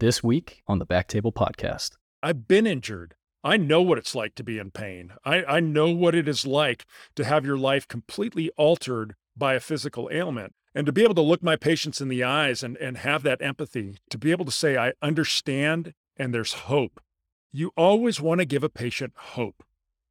this week on the Backtable Podcast. I've been injured. I know what it's like to be in pain. I, I know what it is like to have your life completely altered by a physical ailment. And to be able to look my patients in the eyes and, and have that empathy, to be able to say, I understand and there's hope. You always want to give a patient hope.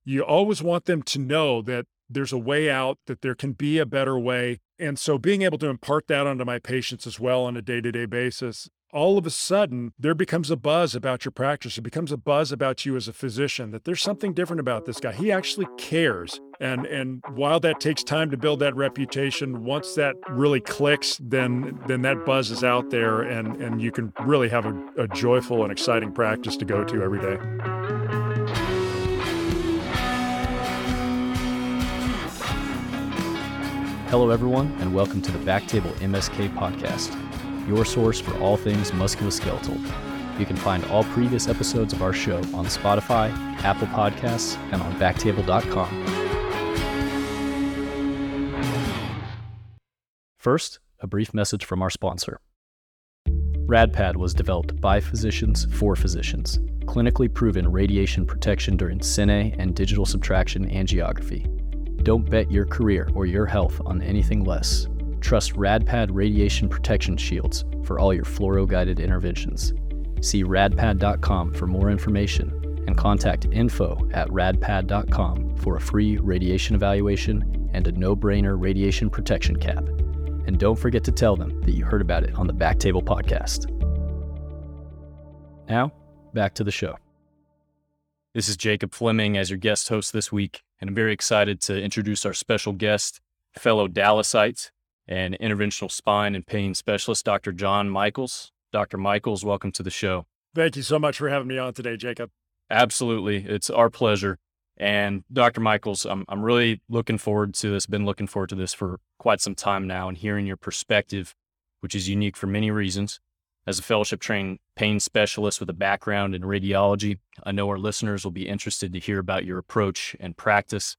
You always want them to know that there's a way out, that there can be a better way. And so being able to impart that onto my patients as well on a day to day basis, all of a sudden there becomes a buzz about your practice. It becomes a buzz about you as a physician that there's something different about this guy. He actually cares. And and while that takes time to build that reputation, once that really clicks, then then that buzz is out there and, and you can really have a, a joyful and exciting practice to go to every day. Hello, everyone, and welcome to the Backtable MSK podcast, your source for all things musculoskeletal. You can find all previous episodes of our show on Spotify, Apple Podcasts, and on backtable.com. First, a brief message from our sponsor. RadPad was developed by physicians for physicians, clinically proven radiation protection during cine and digital subtraction angiography. Don't bet your career or your health on anything less. Trust RadPad radiation protection shields for all your fluoro guided interventions. See radpad.com for more information and contact info at radpad.com for a free radiation evaluation and a no brainer radiation protection cap. And don't forget to tell them that you heard about it on the Backtable podcast. Now, back to the show. This is Jacob Fleming as your guest host this week, and I'm very excited to introduce our special guest, fellow Dallasite and interventional spine and pain specialist, Dr. John Michels. Dr. Michels, welcome to the show. Thank you so much for having me on today, Jacob. Absolutely. It's our pleasure. And Dr. Michels, I'm, I'm really looking forward to this, been looking forward to this for quite some time now and hearing your perspective, which is unique for many reasons. As a fellowship trained pain specialist with a background in radiology, I know our listeners will be interested to hear about your approach and practice.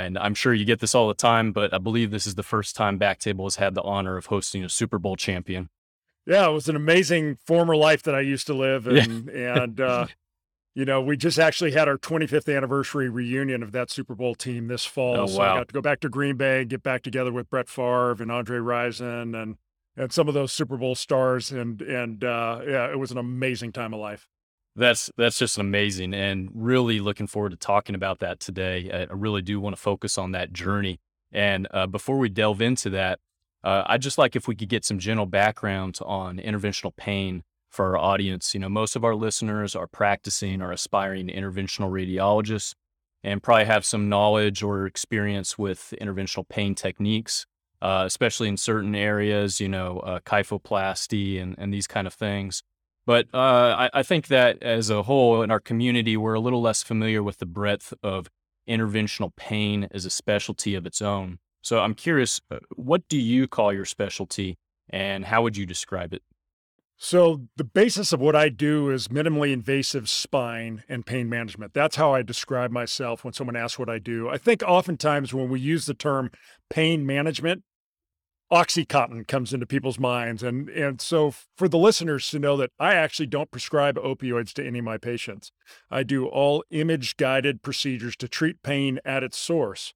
And I'm sure you get this all the time, but I believe this is the first time Backtable has had the honor of hosting a Super Bowl champion. Yeah, it was an amazing former life that I used to live, and yeah. and uh, you know, we just actually had our 25th anniversary reunion of that Super Bowl team this fall. Oh, so wow. I got to go back to Green Bay, and get back together with Brett Favre and Andre Rison and and some of those Super Bowl stars, and and uh, yeah, it was an amazing time of life. That's that's just amazing, and really looking forward to talking about that today. I, really do want to focus on that journey. And uh, before we delve into that, uh, I'd just like if we could get some general background on interventional pain for our audience. You know, most of our listeners are practicing or aspiring interventional radiologists, and probably have some knowledge or experience with interventional pain techniques uh, especially in certain areas, you know, uh, kyphoplasty and, and these kind of things. But uh, I, I, think that as a whole in our community, we're a little less familiar with the breadth of interventional pain as a specialty of its own. So I'm curious, uh, what do you call your specialty and how would you describe it? So, the basis of what I do is minimally invasive spine and pain management. That's how I describe myself when someone asks what I do. I think oftentimes when we use the term pain management, Oxycontin comes into people's minds. And, and so for the listeners to know that I actually don't prescribe opioids to any of my patients, I do all image guided procedures to treat pain at its source.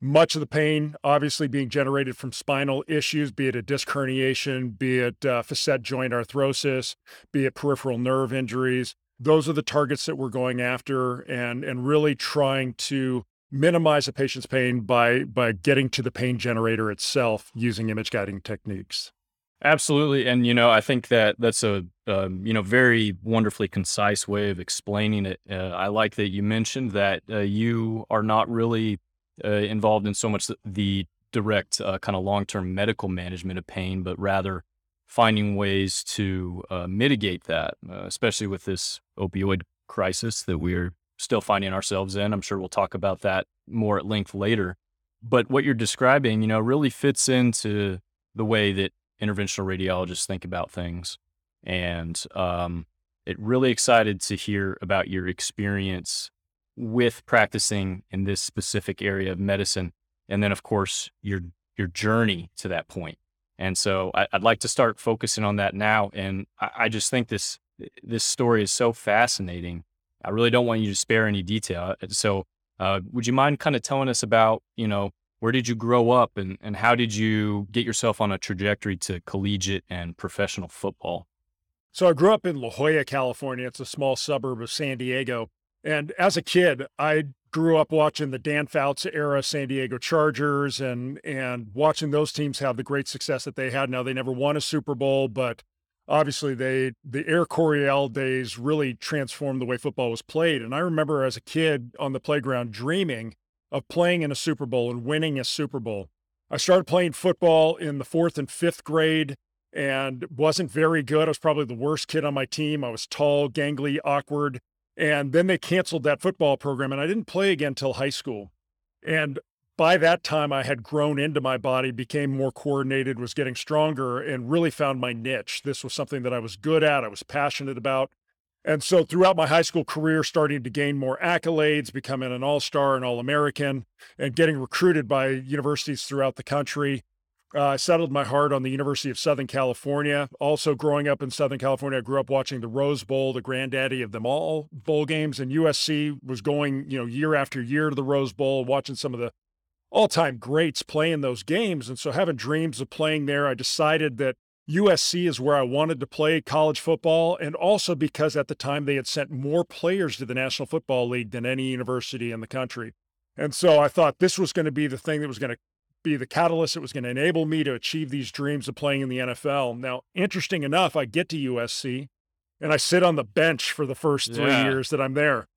Much of the pain obviously being generated from spinal issues, be it a disc herniation, be it uh, facet joint arthrosis, be it peripheral nerve injuries. Those are the targets that we're going after and, and really trying to minimize a patient's pain by by getting to the pain generator itself using image guiding techniques. Absolutely, and you know I think that that's a um, you know very wonderfully concise way of explaining it. Uh, I like that you mentioned that uh, you are not really uh, involved in so much the direct uh, kind of long term medical management of pain, but rather finding ways to uh, mitigate that, uh, especially with this opioid crisis that we're still finding ourselves in. I'm sure we'll talk about that more at length later. But what you're describing, you know, really fits into the way that interventional radiologists think about things. And um, it really excited to hear about your experience with practicing in this specific area of medicine. And then, of course, your your journey to that point. And so I, would like to start focusing on that now. And I, I, just think this this story is so fascinating. I really don't want you to spare any detail. Uh, so uh, would you mind kind of telling us about, you know, where did you grow up and, and how did you get yourself on a trajectory to collegiate and professional football? So I grew up in La Jolla, California. It's a small suburb of San Diego. And as a kid, I grew up watching the Dan Fouts era San Diego Chargers and and watching those teams have the great success that they had. Now they never won a Super Bowl, but obviously they the Air Coryell days really transformed the way football was played. And I remember as a kid on the playground dreaming of playing in a Super Bowl and winning a Super Bowl. I started playing football in the fourth and fifth grade and wasn't very good. I was probably the worst kid on my team. I was tall, gangly, awkward. And then they canceled that football program and I didn't play again until high school. And by that time, I had grown into my body, became more coordinated, was getting stronger, and really found my niche. This was something that I was good at, I was passionate about. And so throughout my high school career, starting to gain more accolades, becoming an all star and all American, and getting recruited by universities throughout the country. Uh, I settled my heart on the University of Southern California. Also, growing up in Southern California, I grew up watching the Rose Bowl, the granddaddy of them all bowl games. And USC was going, you know, year after year to the Rose Bowl, watching some of the all time greats playing those games. And so, having dreams of playing there, I decided that USC is where I wanted to play college football, and also because at the time they had sent more players to the National Football League than any university in the country. And so I thought this was going to be the thing that was going to be the catalyst that was going to enable me to achieve these dreams of playing in the NFL. Now, interesting enough, I get to USC and I sit on the bench for the first three yeah. years that I'm there.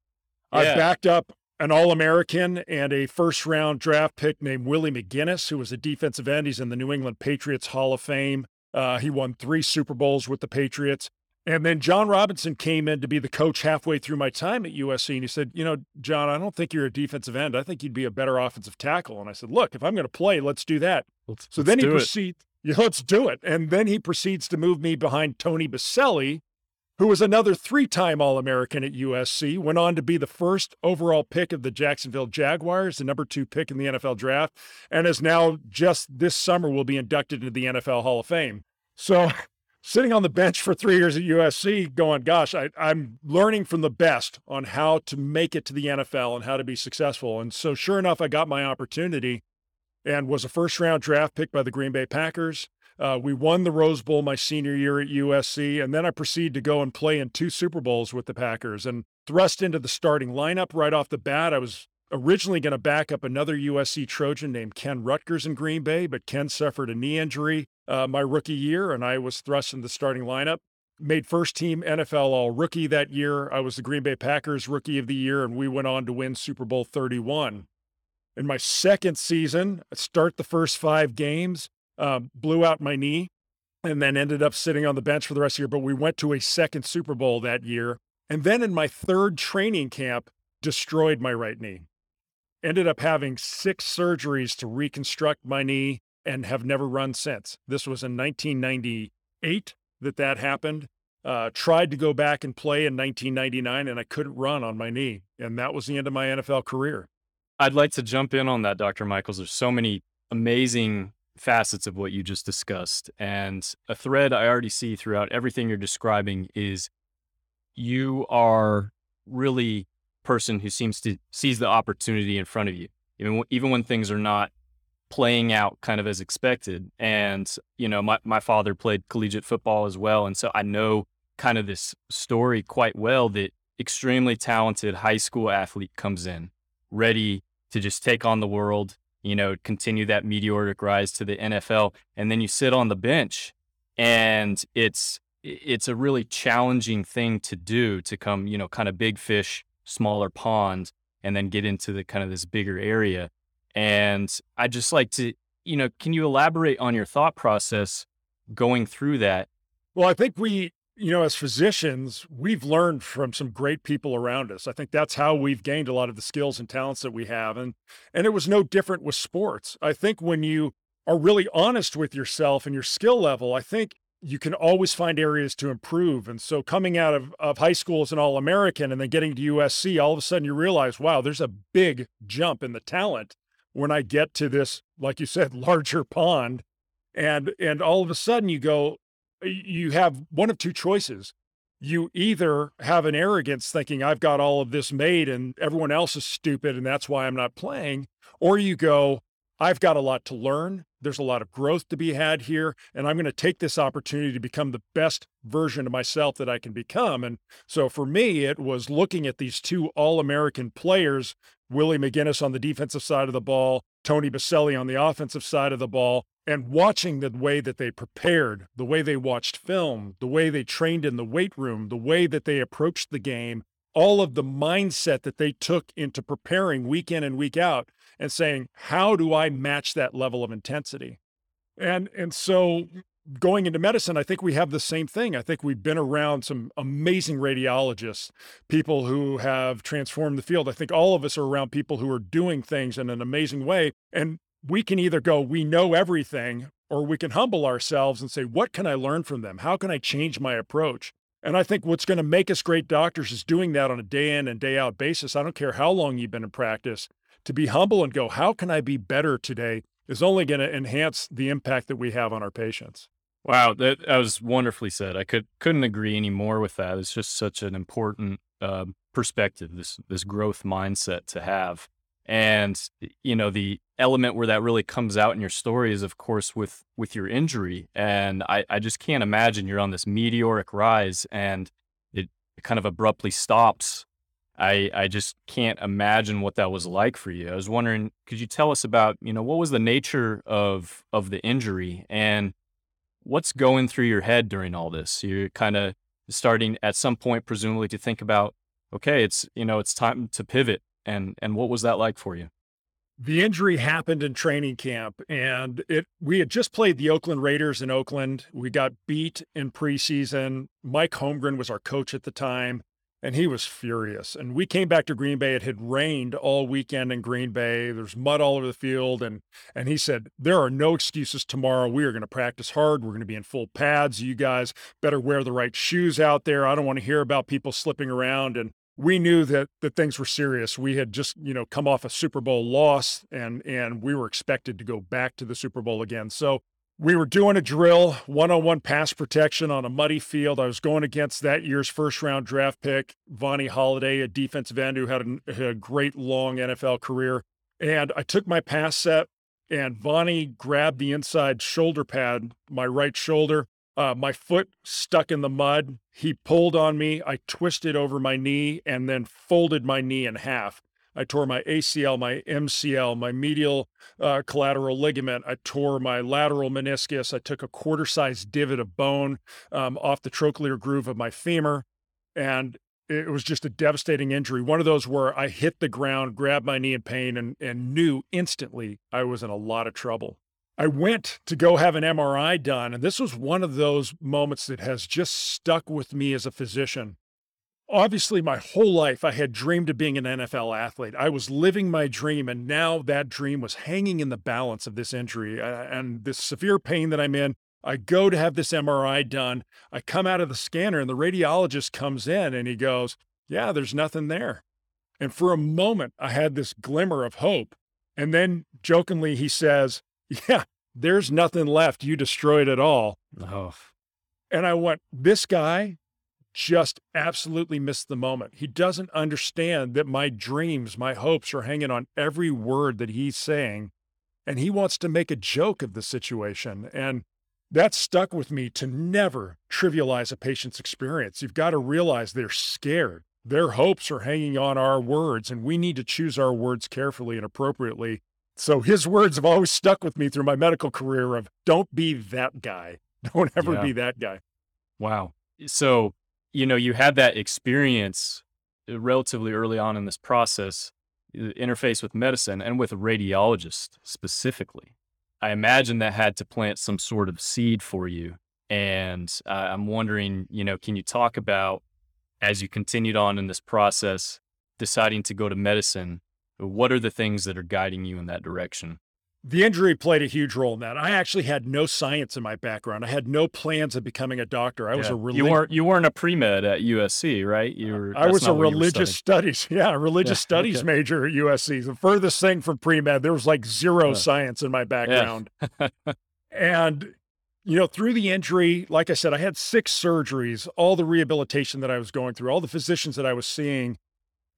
Yeah. I've backed up an All American and a first round draft pick named Willie McGinest, who was a defensive end. He's in the New England Patriots Hall of Fame. Uh, he won three Super Bowls with the Patriots. And then John Robinson came in to be the coach halfway through my time at USC. And he said, You know, John, I don't think you're a defensive end. I think you'd be a better offensive tackle. And I said, Look, if I'm going to play, let's do that. Let's, so let's then he proceeds, yeah, let's do it. And then he proceeds to move me behind Tony Boselli, who was another three time All American at USC, went on to be the first overall pick of the Jacksonville Jaguars, the number two pick in the NFL draft, and is now just this summer will be inducted into the NFL Hall of Fame. So sitting on the bench for three years at USC going, gosh, I, I'm learning from the best on how to make it to the NFL and how to be successful. And so, sure enough, I got my opportunity and was a first round draft pick by the Green Bay Packers. Uh, we won the Rose Bowl my senior year at USC, and then I proceeded to go and play in two Super Bowls with the Packers and thrust into the starting lineup right off the bat. I was originally going to back up another USC Trojan named Ken Ruettgers in Green Bay, but Ken suffered a knee injury uh, my rookie year, and I was thrust in the starting lineup. Made first team NFL All Rookie that year. I was the Green Bay Packers Rookie of the Year, and we went on to win Super Bowl 31. In my second season, I start the first five games, uh, blew out my knee, and then ended up sitting on the bench for the rest of the year. But we went to a second Super Bowl that year. And then in my third training camp, destroyed my right knee. Ended up having six surgeries to reconstruct my knee and have never run since. This was in 1998 that that happened. Uh, tried to go back and play in 1999, and I couldn't run on my knee. And that was the end of my NFL career. I'd like to jump in on that, Dr. Michels. There's so many amazing facets of what you just discussed. And a thread I already see throughout everything you're describing is you are really person who seems to sees the opportunity in front of you. Even, even when things are not playing out kind of as expected. And, you know, my, my father played collegiate football as well. And so I know kind of this story quite well that extremely talented high school athlete comes in ready to just take on the world, you know, continue that meteoric rise to the NFL. And then you sit on the bench and it's, it's a really challenging thing to do to come, you know, kind of big fish, smaller pond, and then get into the kind of this bigger area. And I just like to, you know, can you elaborate on your thought process going through that? Well, I think we, you know, as physicians, we've learned from some great people around us. I think that's how we've gained a lot of the skills and talents that we have. And and it was no different with sports. I think when you are really honest with yourself and your skill level, I think you can always find areas to improve. And so coming out of, of high school as an All American and then getting to USC, all of a sudden you realize, wow, there's a big jump in the talent when I get to this, like you said, larger pond. And and all of a sudden you go, you have one of two choices. You either have an arrogance thinking I've got all of this made and everyone else is stupid and that's why I'm not playing, or you go, I've got a lot to learn. There's a lot of growth to be had here. And I'm going to take this opportunity to become the best version of myself that I can become. And so for me, it was looking at these two All American players, Willie McGinest on the defensive side of the ball, Tony Boselli on the offensive side of the ball, and watching the way that they prepared, the way they watched film, the way they trained in the weight room, the way that they approached the game, all of the mindset that they took into preparing week in and week out and saying, how do I match that level of intensity? And and so going into medicine, I think we have the same thing. I think we've been around some amazing radiologists, people who have transformed the field. I think all of us are around people who are doing things in an amazing way. And we can either go, we know everything, or we can humble ourselves and say, what can I learn from them? How can I change my approach? And I think what's going to make us great doctors is doing that on a day in and day out basis. I don't care how long you've been in practice, to be humble and go, how can I be better today is only going to enhance the impact that we have on our patients. Wow, that, that was wonderfully said. I could couldn't agree any more with that. It's just such an important uh, perspective, this this growth mindset to have. And you know, the element where that really comes out in your story is, of course, with with your injury. And I, I just can't imagine you're on this meteoric rise and it kind of abruptly stops. I I just can't imagine what that was like for you. I was wondering, could you tell us about, you know, what was the nature of of the injury and what's going through your head during all this? You're kind of starting at some point, presumably, to think about, okay, it's you know, it's time to pivot and and what was that like for you? The injury happened in training camp, and it we had just played the Oakland Raiders in Oakland. We got beat in preseason. Mike Holmgren was our coach at the time, and he was furious. And we came back to Green Bay. It had rained all weekend in Green Bay. There's mud all over the field, and and he said there are no excuses tomorrow. We are going to practice hard. We're going to be in full pads. You guys better wear the right shoes out there. I don't want to hear about people slipping around and we knew that that things were serious. We had just, you know, come off a Super Bowl loss and and we were expected to go back to the Super Bowl again. So we were doing a drill, one-on-one pass protection on a muddy field. I was going against that year's first round draft pick, Vonnie Holliday, a defensive end who had a, had a great long NFL career. And I took my pass set and Vonnie grabbed the inside shoulder pad, my right shoulder, uh, my foot stuck in the mud. He pulled on me. I twisted over my knee and then folded my knee in half. I tore my ACL, my MCL, my medial uh, collateral ligament. I tore my lateral meniscus. I took a quarter sized divot of bone um, off the trochlear groove of my femur. And it was just a devastating injury. One of those where I hit the ground, grabbed my knee in pain, and, and knew instantly I was in a lot of trouble. I went to go have an MRI done. And this was one of those moments that has just stuck with me as a physician. Obviously, my whole life, I had dreamed of being an NFL athlete. I was living my dream, and now that dream was hanging in the balance of this injury uh, and this severe pain that I'm in. I go to have this MRI done. I come out of the scanner, and the radiologist comes in and he goes, Yeah, there's nothing there. And for a moment, I had this glimmer of hope. And then jokingly, he says, yeah, there's nothing left. You destroyed it all. Oh. And I went, this guy just absolutely missed the moment. He doesn't understand that my dreams, my hopes are hanging on every word that he's saying. And he wants to make a joke of the situation. And that stuck with me to never trivialize a patient's experience. You've got to realize they're scared. Their hopes are hanging on our words, and we need to choose our words carefully and appropriately so his words have always stuck with me through my medical career of don't be that guy. Don't ever yeah. be that guy. Wow. So, you know, you had that experience uh, relatively early on in this process, interface with medicine and with a radiologist specifically. I imagine that had to plant some sort of seed for you. And uh, I'm wondering, you know, can you talk about as you continued on in this process, deciding to go to medicine, what are the things that are guiding you in that direction? The injury played a huge role in that. I actually had no science in my background. I had no plans of becoming a doctor. I yeah. was a relig- you weren't you weren't a pre med at USC, right? You were. I was a religious studies, yeah, religious yeah, studies okay. major at USC. The furthest thing from pre med, there was like zero uh, science in my background. Yeah. And, you know, through the injury, like I said, I had six surgeries, all the rehabilitation that I was going through, all the physicians that I was seeing,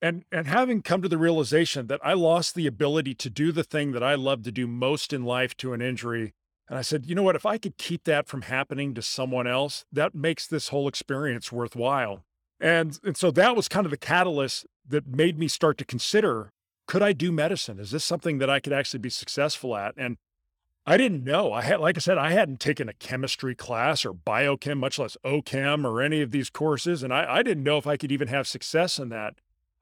and and having come to the realization that I lost the ability to do the thing that I love to do most in life to an injury. And I said, you know what, if I could keep that from happening to someone else, that makes this whole experience worthwhile. And and so that was kind of the catalyst that made me start to consider, could I do medicine? Is this something that I could actually be successful at? And I didn't know. I had, like I said, I hadn't taken a chemistry class or biochem, much less OChem or any of these courses. And I, I didn't know if I could even have success in that.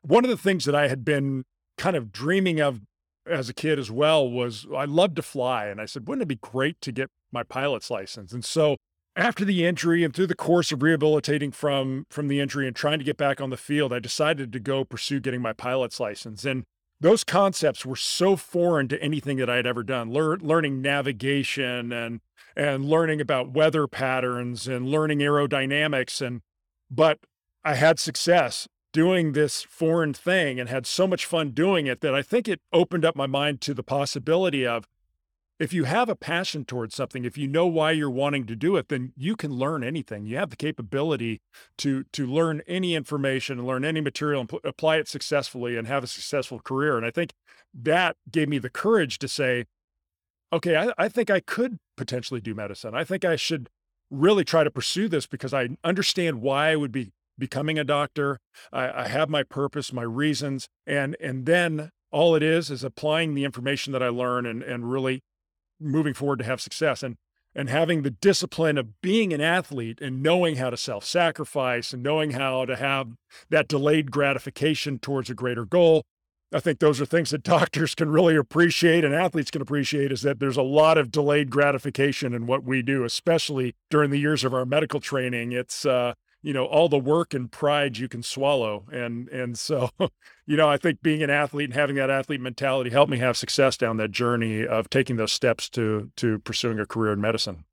One of the things that I had been kind of dreaming of as a kid as well was I loved to fly. And I said, wouldn't it be great to get my pilot's license? And so after the injury and through the course of rehabilitating from from the injury and trying to get back on the field, I decided to go pursue getting my pilot's license. And those concepts were so foreign to anything that I had ever done. Lear- learning navigation and and learning about weather patterns and learning aerodynamics and but I had success doing this foreign thing and had so much fun doing it that I think it opened up my mind to the possibility of if you have a passion towards something, if you know why you're wanting to do it, then you can learn anything. You have the capability to to learn any information learn any material and put, apply it successfully and have a successful career. And I think that gave me the courage to say, okay, I, I think I could potentially do medicine. I think I should really try to pursue this because I understand why I would be becoming a doctor. I, I have my purpose, my reasons, and and then all it is is applying the information that I learn and and really moving forward to have success and and having the discipline of being an athlete and knowing how to self-sacrifice and knowing how to have that delayed gratification towards a greater goal i think those are things that doctors can really appreciate and athletes can appreciate is that there's a lot of delayed gratification in what we do especially during the years of our medical training it's uh, you know all the work and pride you can swallow. And and so you know i think being an athlete and having that athlete mentality helped me have success down that journey of taking those steps to to pursuing a career in medicine.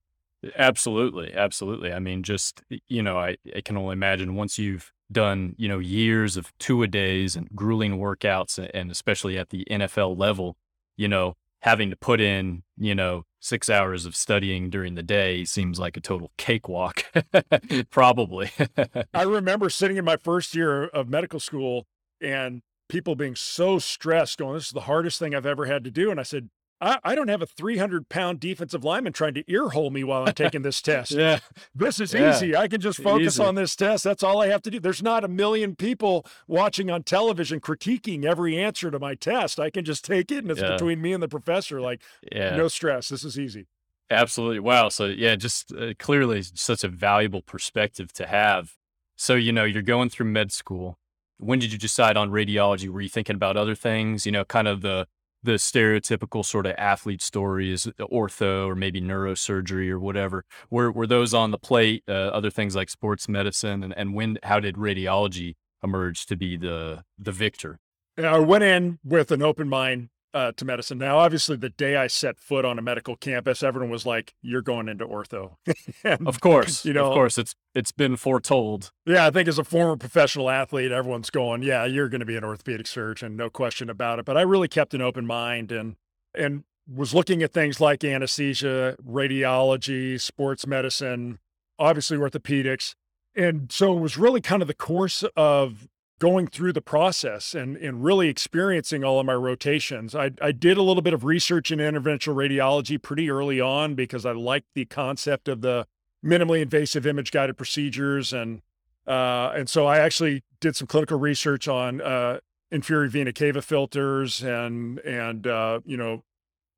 Absolutely absolutely. I mean just you know i, I can only imagine once you've done you know years of two a days and grueling workouts and especially at the nfl level you know having to put in you know six hours of studying during the day seems like a total cakewalk, probably. I remember sitting in my first year of medical school and people being so stressed, going, This is the hardest thing I've ever had to do. And I said, I, I don't have a 300 pound defensive lineman trying to earhole me while I'm taking this test. yeah. This is Yeah. easy. I can just focus Easy. on this test. That's all I have to do. There's not a million people watching on television critiquing every answer to my test. I can just take it and it's Yeah. between me and the professor. Like, Yeah. no stress. This is easy. Absolutely. Wow. So yeah, just uh, clearly such a valuable perspective to have. So, you know, you're going through med school. When did you decide on radiology? Were you thinking about other things, you know, kind of the the stereotypical sort of athlete stories, ortho or maybe neurosurgery or whatever? Were were those on the plate? Uh, other things like sports medicine and, and when how did radiology emerge to be the the victor? I went in with an open mind uh, to medicine. Now, obviously, the day I set foot on a medical campus, everyone was like, "You're going into ortho." And, Of course, You know- of course, it's it's been foretold. yeah, I think as a former professional athlete, everyone's going, "Yeah, you're going to be an orthopedic surgeon, no question about it." But I really kept an open mind and and was looking at things like anesthesia, radiology, sports medicine, obviously orthopedics. And so it was really kind of the course of going through the process and, and really experiencing all of my rotations. I, I did a little bit of research in interventional radiology pretty early on because I liked the concept of the minimally invasive image guided procedures. And, uh, and so I actually did some clinical research on uh, inferior vena cava filters and, and uh, you know,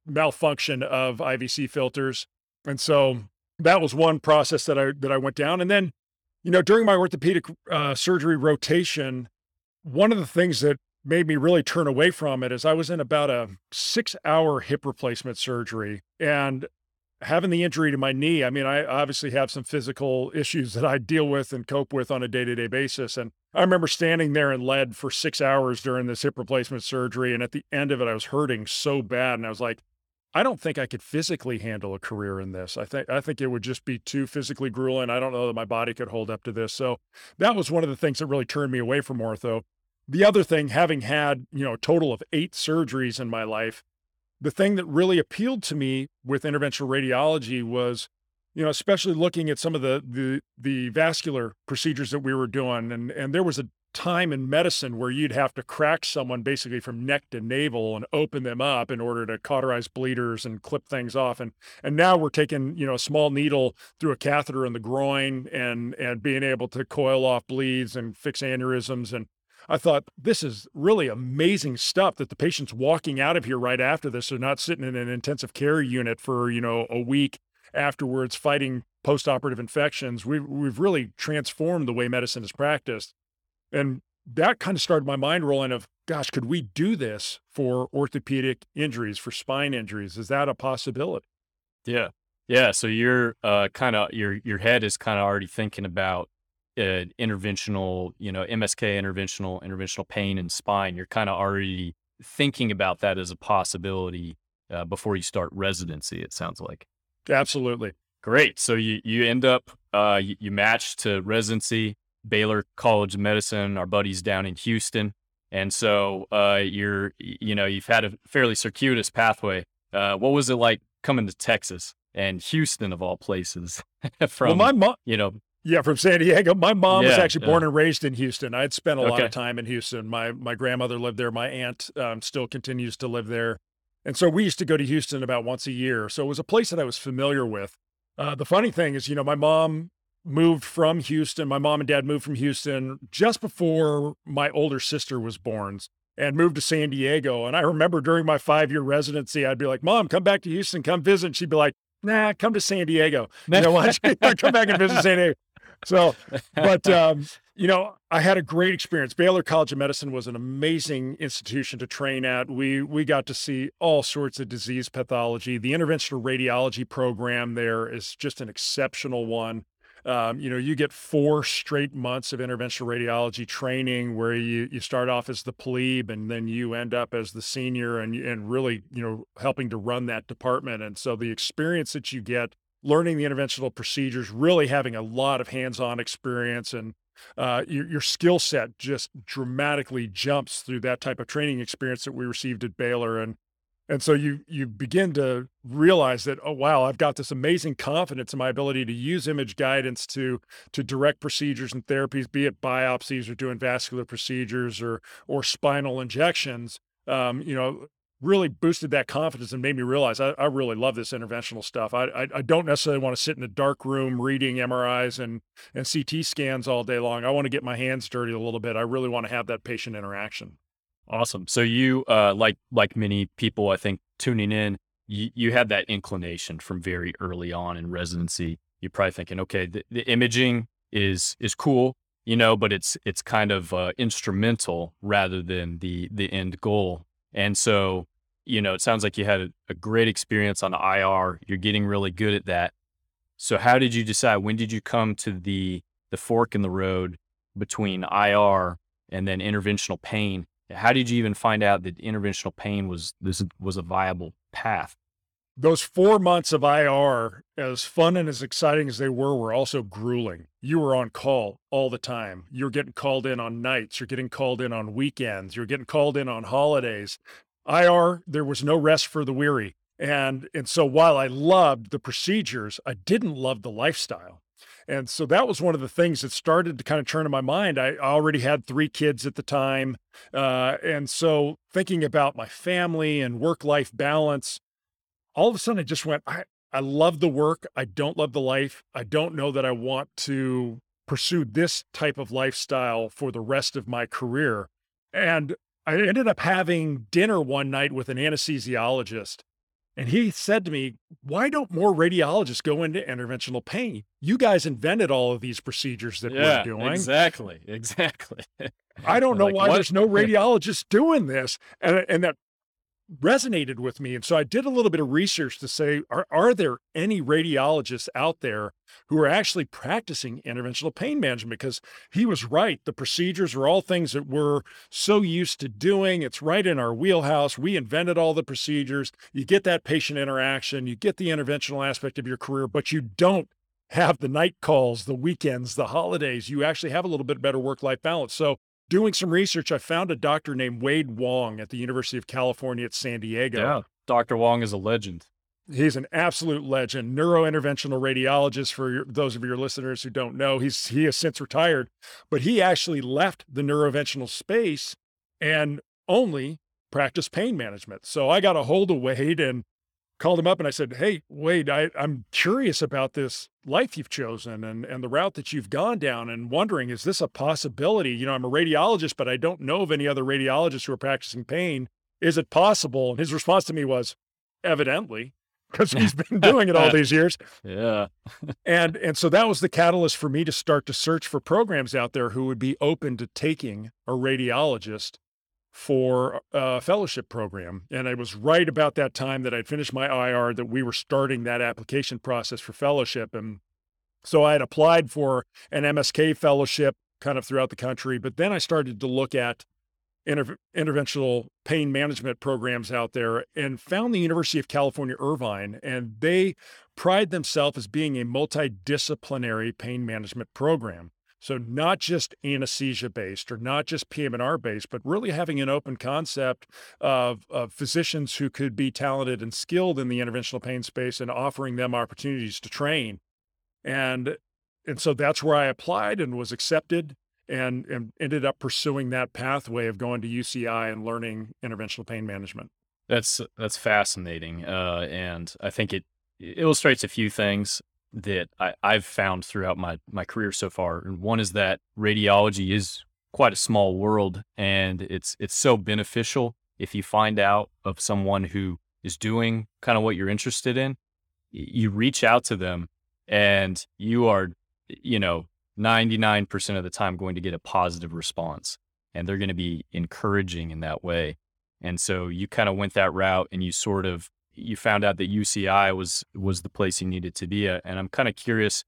malfunction of IVC filters. And so that was one process that I, that I went down. And then, you know, during my orthopedic uh, surgery rotation, one of the things that made me really turn away from it is I was in about a six hour hip replacement surgery and having the injury to my knee. I mean, I obviously have some physical issues that I deal with and cope with on a day to day basis. And I remember standing there in lead for six hours during this hip replacement surgery. And at the end of it, I was hurting so bad. And I was like, I don't think I could physically handle a career in this. I think I think it would just be too physically grueling. I don't know that my body could hold up to this. So that was one of the things that really turned me away from ortho. The other thing, having had, you know, a total of eight surgeries in my life, the thing that really appealed to me with interventional radiology was, you know, especially looking at some of the the the vascular procedures that we were doing, and and there was a time in medicine where you'd have to crack someone basically from neck to navel and open them up in order to cauterize bleeders and clip things off and and now we're taking you know a small needle through a catheter in the groin and and being able to coil off bleeds and fix aneurysms and I thought this is really amazing stuff that the patient's walking out of here right after this. They're not sitting in an intensive care unit for, you know, a week afterwards fighting post-operative infections. We've we've really transformed the way medicine is practiced. And that kind of started my mind rolling of, gosh, could we do this for orthopedic injuries, for spine injuries? Is that a possibility? Yeah. Yeah. So you're uh, kind of your your head is kind of already thinking about uh, interventional, you know, MSK interventional, interventional pain and spine. You're kind of already thinking about that as a possibility uh, before you start residency. It sounds like. Absolutely. Great. So you you end up uh, you, you match to residency. Baylor College of Medicine, our buddies down in Houston. And so uh, you're, you know, you've had a fairly circuitous pathway. Uh, what was it like coming to Texas and Houston of all places? from well, my mom, you know, yeah, from San Diego. My mom yeah, was actually born and raised in Houston. I'd spent a okay. lot of time in Houston. My my grandmother lived there. My aunt um, still continues to live there, and so we used to go to Houston about once a year. So it was a place that I was familiar with. Uh, the funny thing is, you know, my mom moved from Houston. My mom and dad moved from Houston just before my older sister was born and moved to San Diego. And I remember during my five year residency, I'd be like, Mom, come back to Houston, come visit. And she'd be like, Nah, come to San Diego. You know what? come back and visit San Diego. So, but, um, you know, I had a great experience. Baylor College of Medicine was an amazing institution to train at. We we got to see all sorts of disease pathology. The interventional radiology program there is just an exceptional one. Um, you know, you get four straight months of interventional radiology training where you you start off as the plebe and then you end up as the senior and and really you know helping to run that department. And so the experience that you get learning the interventional procedures, really having a lot of hands-on experience and uh, your, your skill set just dramatically jumps through that type of training experience that we received at Baylor. And and so you you begin to realize that oh wow i've got this amazing confidence in my ability to use image guidance to to direct procedures and therapies be it biopsies or doing vascular procedures or or spinal injections um, you know really boosted that confidence and made me realize I, I really love this interventional stuff. I, I, I don't necessarily want to sit in a dark room reading MRIs and and CT scans all day long. I want to get my hands dirty a little bit. I really want to have that patient interaction. Awesome. So you, uh, like like many people, I think tuning in, you, you had that inclination from very early on in residency. You're probably thinking, okay, the, the imaging is is cool, you know, but it's it's kind of uh, instrumental rather than the the end goal. And so, you know, it sounds like you had a, a great experience on IR. You're getting really good at that. So, how did you decide? When did you come to the the fork in the road between IR and then interventional pain? How did you even find out that interventional pain was this was a viable path? Those four months of IR, as fun and as exciting as they were, were also grueling. You were on call all the time. You're getting called in on nights. You're getting called in on weekends. You're getting called in on holidays. IR, there was no rest for the weary. And and so while I loved the procedures, I didn't love the lifestyle. And so that was one of the things that started to kind of turn in my mind. I already had three kids at the time. Uh, and so thinking about my family and work life balance, all of a sudden I just went, I, I love the work. I don't love the life. I don't know that I want to pursue this type of lifestyle for the rest of my career. And I ended up having dinner one night with an anesthesiologist and he said to me, Why don't more radiologists go into interventional pain? You guys invented all of these procedures that yeah, we're doing. Exactly. Exactly. I don't know like, why what? there's no radiologists doing this. And, and that resonated with me. And so I did a little bit of research to say, are, are there any radiologists out there who are actually practicing interventional pain management? Because he was right. The procedures are all things that we're so used to doing. It's right in our wheelhouse. We invented all the procedures. You get that patient interaction, you get the interventional aspect of your career, but you don't have the night calls, the weekends, the holidays. You actually have a little bit better work life balance. So doing some research, I found a doctor named Wade Wong at the University of California at San Diego. Yeah. Dr. Wong is a legend. He's an absolute legend, neurointerventional radiologist. For your, those of your listeners who don't know, he's he has since retired, but he actually left the neurointerventional space and only practiced pain management. So I got a hold of Wade and called him up and I said, Hey, Wade, I, I'm curious about this life you've chosen and, and the route that you've gone down and wondering, is this a possibility? You know, I'm a radiologist, but I don't know of any other radiologists who are practicing pain. Is it possible? And his response to me was, evidently because he's been doing it all these years. Yeah. and and so that was the catalyst for me to start to search for programs out there who would be open to taking a radiologist for a fellowship program. And it was right about that time that I'd finished my IR that we were starting that application process for fellowship. And so I had applied for an MSK fellowship kind of throughout the country, but then I started to look at inter- interventional pain management programs out there and found the University of California, Irvine, and they pride themselves as being a multidisciplinary pain management program. So not just anesthesia based or not just PM&R based, but really having an open concept of, of physicians who could be talented and skilled in the interventional pain space and offering them opportunities to train. And and so that's where I applied and was accepted and, and ended up pursuing that pathway of going to UCI and learning interventional pain management. That's that's fascinating, uh, and I think it illustrates a few things that I, I've found throughout my my career so far. And one is that radiology is quite a small world, and it's it's so beneficial if you find out of someone who is doing kind of what you're interested in. You reach out to them, and you are, you know, 99% of the time going to get a positive response and they're going to be encouraging in that way. And so you kind of went that route and you sort of you found out that UCI was was the place you needed to be at. And I'm kind of curious,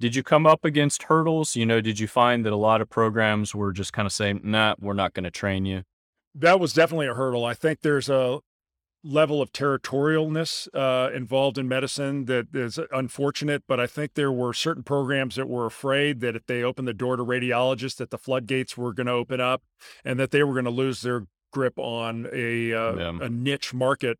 did you come up against hurdles? You know, did you find that a lot of programs were just kind of saying, "Nah, we're not going to train you"? That was definitely a hurdle. I think there's a level of territorialness uh, involved in medicine that is unfortunate. But I think there were certain programs that were afraid that if they opened the door to radiologists, that the floodgates were going to open up, and that they were going to lose their grip on a uh, yeah. a niche market.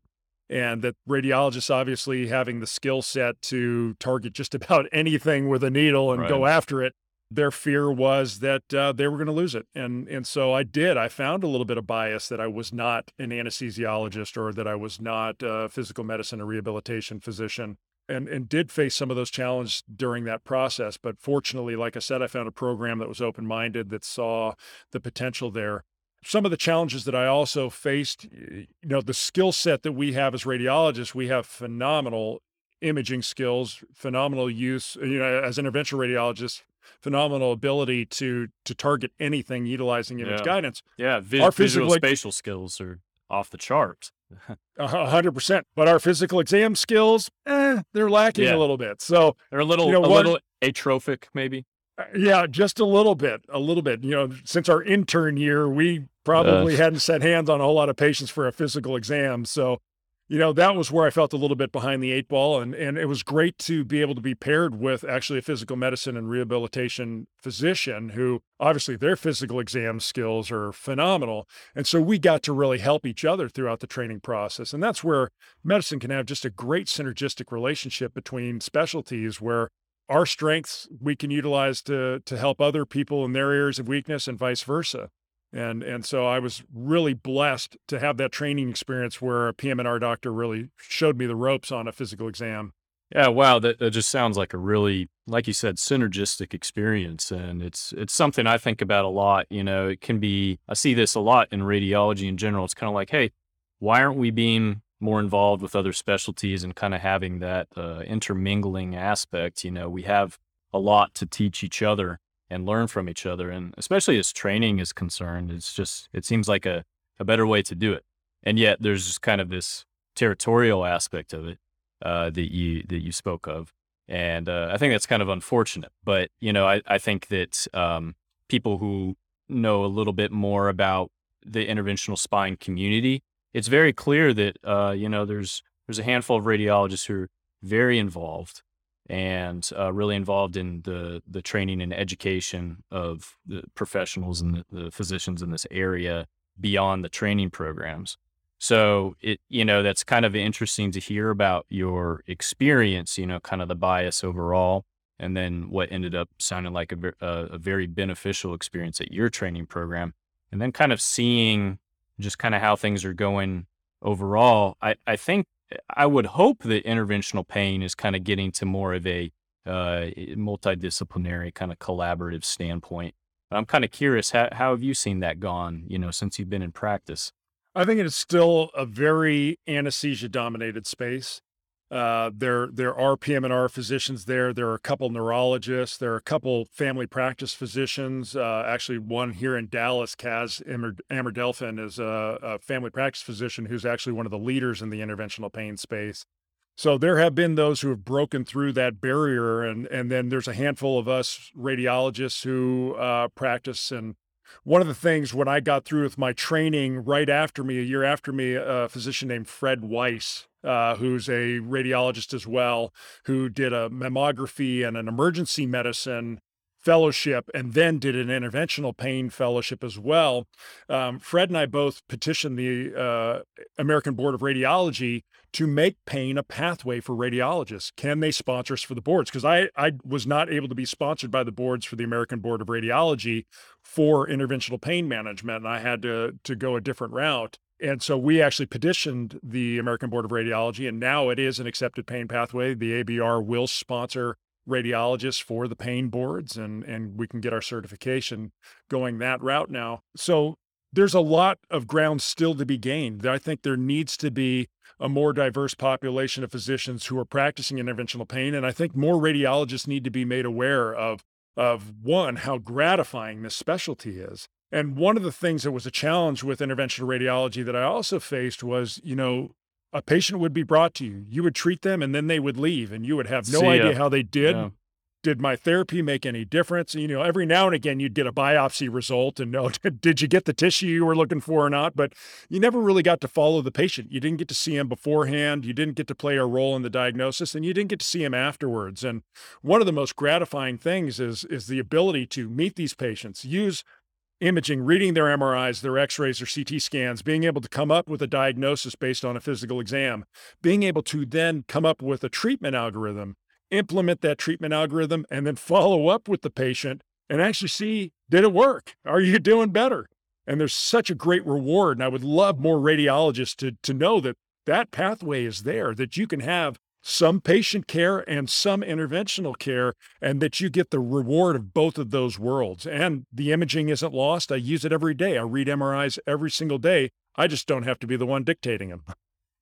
And that radiologists obviously having the skill set to target just about anything with a needle and right. go after it their fear was that uh, they were going to lose it. And, and so I did. I found a little bit of bias that I was not an anesthesiologist or that I was not a physical medicine or rehabilitation physician. And, and did face some of those challenges during that process. But fortunately, like I said, I found a program that was open minded that saw the potential there some of the challenges that I also faced, you know, the skill set that we have as radiologists, we have phenomenal imaging skills, phenomenal use, you know, as interventional radiologists, phenomenal ability to to target anything utilizing image yeah. guidance. Yeah, our visual spatial skills are off the charts. A hundred percent. But our physical exam skills, eh, they're lacking yeah. a little bit. So they're a little, you know, a one, little atrophic, maybe. Uh, yeah, just a little bit, a little bit. You know, since our intern year, we probably uh, hadn't set hands on a whole lot of patients for a physical exam. So you know, that was where I felt a little bit behind the eight ball. And, and it was great to be able to be paired with actually a physical medicine and rehabilitation physician who obviously their physical exam skills are phenomenal. And so we got to really help each other throughout the training process. And that's where medicine can have just a great synergistic relationship between specialties where our strengths we can utilize to to help other people in their areas of weakness and vice versa and and so I was really blessed to have that training experience where a PM&R doctor really showed me the ropes on a physical exam. Yeah, wow, that, that just sounds like a really, like you said, synergistic experience, and it's it's something I think about a lot. You know, it can be I see this a lot in radiology in general. It's kind of like, hey, why aren't we being more involved with other specialties and kind of having that uh, intermingling aspect? You know, we have a lot to teach each other and learn from each other. And especially as training is concerned, it's just, it seems like a, a better way to do it. And yet there's just kind of this territorial aspect of it uh, that you, that you spoke of. And uh, I think that's kind of unfortunate. But, you know, I, I think that um, people who know a little bit more about the interventional spine community, it's very clear that, uh, you know, there's, there's a handful of radiologists who are very involved and uh, really involved in the the training and education of the professionals and the, the, physicians in this area beyond the training programs. So it, you know, that's kind of interesting to hear about your experience, you know, kind of the bias overall, and then what ended up sounding like a, a, a very beneficial experience at your training program. And then kind of seeing just kind of how things are going overall. I, I think I would hope that interventional pain is kind of getting to more of a uh, multidisciplinary kind of collaborative standpoint. I'm kind of curious, how, how have you seen that gone, you know, since you've been in practice? I think it's still a very anesthesia dominated space. Uh, there, there are PM&R physicians there. There are a couple neurologists. There are a couple family practice physicians. Uh, actually, one here in Dallas, Kaz Amirdelfan, is a, a family practice physician who's actually one of the leaders in the interventional pain space. So there have been those who have broken through that barrier, and and then there's a handful of us radiologists who uh, practice. And one of the things when I got through with my training, right after me, a year after me, a physician named Fred Weiss, uh, who's a radiologist as well, who did a mammography and an emergency medicine fellowship and then did an interventional pain fellowship as well. Um, Fred and I both petitioned the uh, American Board of Radiology to make pain a pathway for radiologists. Can they sponsor us for the boards? Because I, I was not able to be sponsored by the boards for the American Board of Radiology for interventional pain management, and I had to, to go a different route. And so we actually petitioned the American Board of Radiology, and now it is an accepted pain pathway. The ABR will sponsor radiologists for the pain boards and and we can get our certification going that route now. So there's a lot of ground still to be gained. I think there needs to be a more diverse population of physicians who are practicing interventional pain and I think more radiologists need to be made aware of of one how gratifying this specialty is. And one of the things that was a challenge with interventional radiology that I also faced was, you know, a patient would be brought to you. You would treat them and then they would leave and you would have no idea how they did. Yeah. Did my therapy make any difference? You know, every now and again you'd get a biopsy result and know, did you get the tissue you were looking for or not? But you never really got to follow the patient. You didn't get to see him beforehand. You didn't get to play a role in the diagnosis and you didn't get to see him afterwards. And one of the most gratifying things is, is the ability to meet these patients, use imaging, reading their MRIs, their x rays, their CT scans, being able to come up with a diagnosis based on a physical exam, being able to then come up with a treatment algorithm, implement that treatment algorithm, and then follow up with the patient and actually see did it work? Are you doing better? And there's such a great reward. And I would love more radiologists to, to know that that pathway is there, that you can have some patient care and some interventional care, and that you get the reward of both of those worlds. And the imaging isn't lost. I use it every day. I read MRIs every single day. I just don't have to be the one dictating them.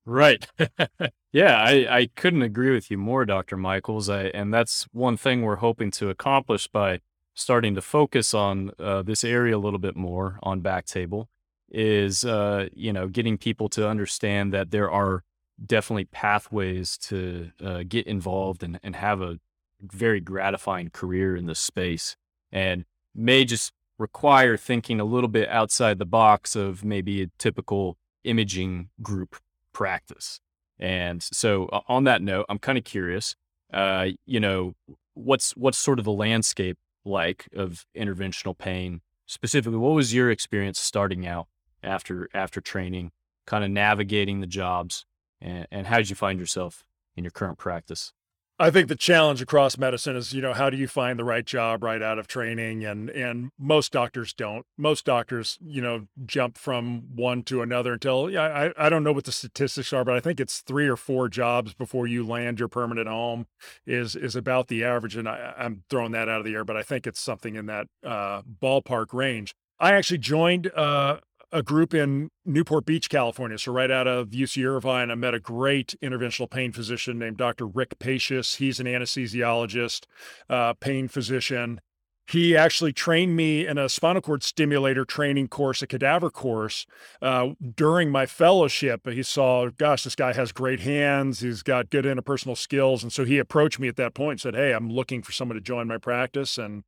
Right. yeah, I, I couldn't agree with you more, Dr. Michels. I, and that's one thing we're hoping to accomplish by starting to focus on uh, this area a little bit more on Backtable is, uh, you know, getting people to understand that there are definitely pathways to uh, get involved and, and have a very gratifying career in this space and may just require thinking a little bit outside the box of maybe a typical imaging group practice. And so on that note, I'm kind of curious, uh, you know, what's, what's sort of the landscape like of interventional pain specifically? What was your experience starting out after, after training, kind of navigating the jobs and, and how did you find yourself in your current practice? I think the challenge across medicine is, you know, how do you find the right job right out of training? And and most doctors don't. Most doctors, you know, jump from one to another until yeah, I, I don't know what the statistics are, but I think it's three or four jobs before you land your permanent home is is about the average. And I, I'm throwing that out of the air, but I think it's something in that uh, ballpark range. I actually joined uh, a group in Newport Beach, California. So right out of UC Irvine, I met a great interventional pain physician named Dr. Rick Paicius. He's an anesthesiologist, uh, pain physician. He actually trained me in a spinal cord stimulator training course, a cadaver course, uh, during my fellowship. He saw, gosh, this guy has great hands. He's got good interpersonal skills. And so he approached me at that point and said, Hey, I'm looking for someone to join my practice. And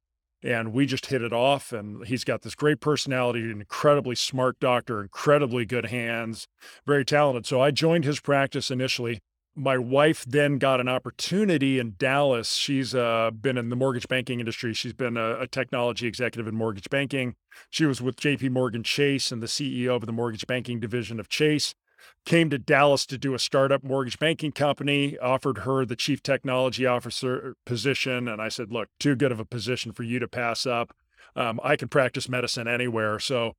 and we just hit it off and he's got this great personality an incredibly smart doctor incredibly good hands very talented. So i joined his practice initially. My wife then got an opportunity in dallas. She's uh, been in the mortgage banking industry. She's been a, a, technology executive in mortgage banking. She was with jp morgan chase and the ceo of the mortgage banking division of chase came to Dallas to do a startup mortgage banking company, offered her the chief technology officer position. And I said, look, too good of a position for you to pass up. Um, I can practice medicine anywhere. So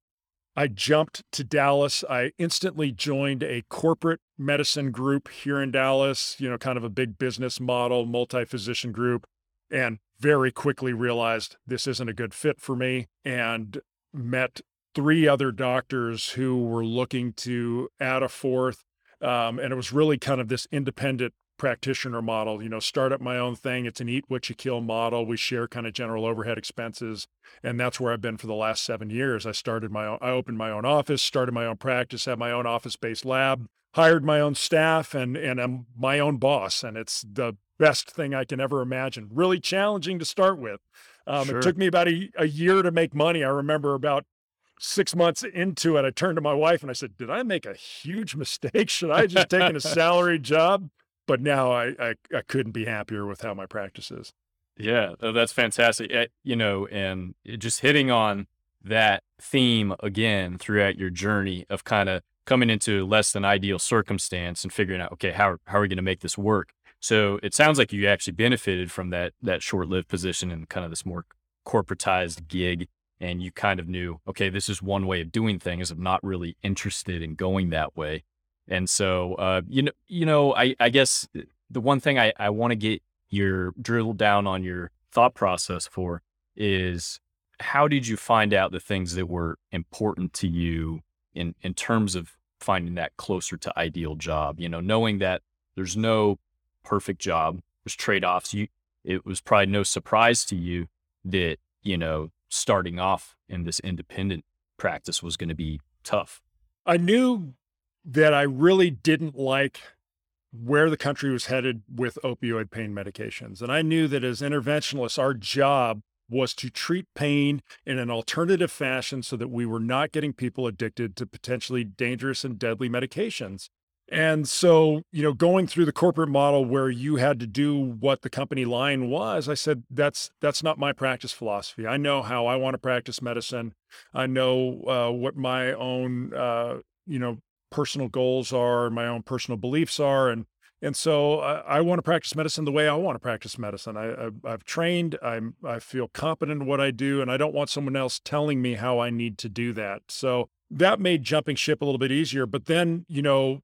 I jumped to Dallas. I instantly joined a corporate medicine group here in Dallas, you know, kind of a big business model, multi physician group, and very quickly realized this isn't a good fit for me and met three other doctors who were looking to add a fourth. Um, and it was really kind of this independent practitioner model, you know, start up my own thing. It's an eat what you kill model. We share kind of general overhead expenses. And that's where I've been for the last seven years. I started my own, I opened my own office, started my own practice, had my own office based lab, hired my own staff, and, and I'm my own boss. And it's the best thing I can ever imagine. Really challenging to start with. Um, sure. It took me about a, a year to make money. I remember about six months into it, I turned to my wife and I said, Did I make a huge mistake? Should I just taken a salary job? But now I, I, I couldn't be happier with how my practice is. Yeah, that's fantastic. Eh, you know, and just hitting on that theme again throughout your journey of kind of coming into less than ideal circumstance and figuring out, okay, how, how are we going to make this work? So it sounds like you actually benefited from that that short lived position and kind of this more corporatized gig and you kind of knew, okay, this is one way of doing things. I'm not really interested in going that way. And so, uh, you know, you know, I, I guess the one thing I, I want to get your drill down on your thought process for is how did you find out the things that were important to you in, in terms of finding that closer to ideal job, you know, knowing that there's no perfect job, there's trade-offs. You, it was probably no surprise to you that, you know, starting off in this independent practice was going to be tough. I knew that I really didn't like where the country was headed with opioid pain medications. And I knew that as interventionalists, our job was to treat pain in an alternative fashion so that we were not getting people addicted to potentially dangerous and deadly medications. And so, you know, going through the corporate model where you had to do what the company line was, I said that's that's not my practice philosophy. I know how I want to practice medicine. I know uh, what my own uh, you know personal goals are, my own personal beliefs are, and and so I, I want to practice medicine the way I want to practice medicine. I, I have trained. I'm I feel competent in what I do, and I don't want someone else telling me how I need to do that. So that made jumping ship a little bit easier. But then, you know,